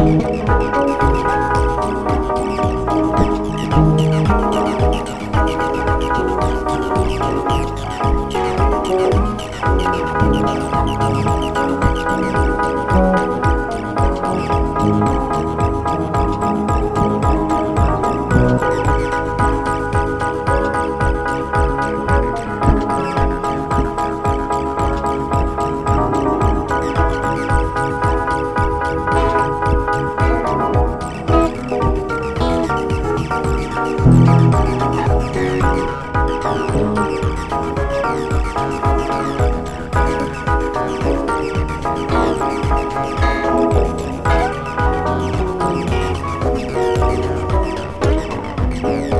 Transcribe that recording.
Thank Thank you.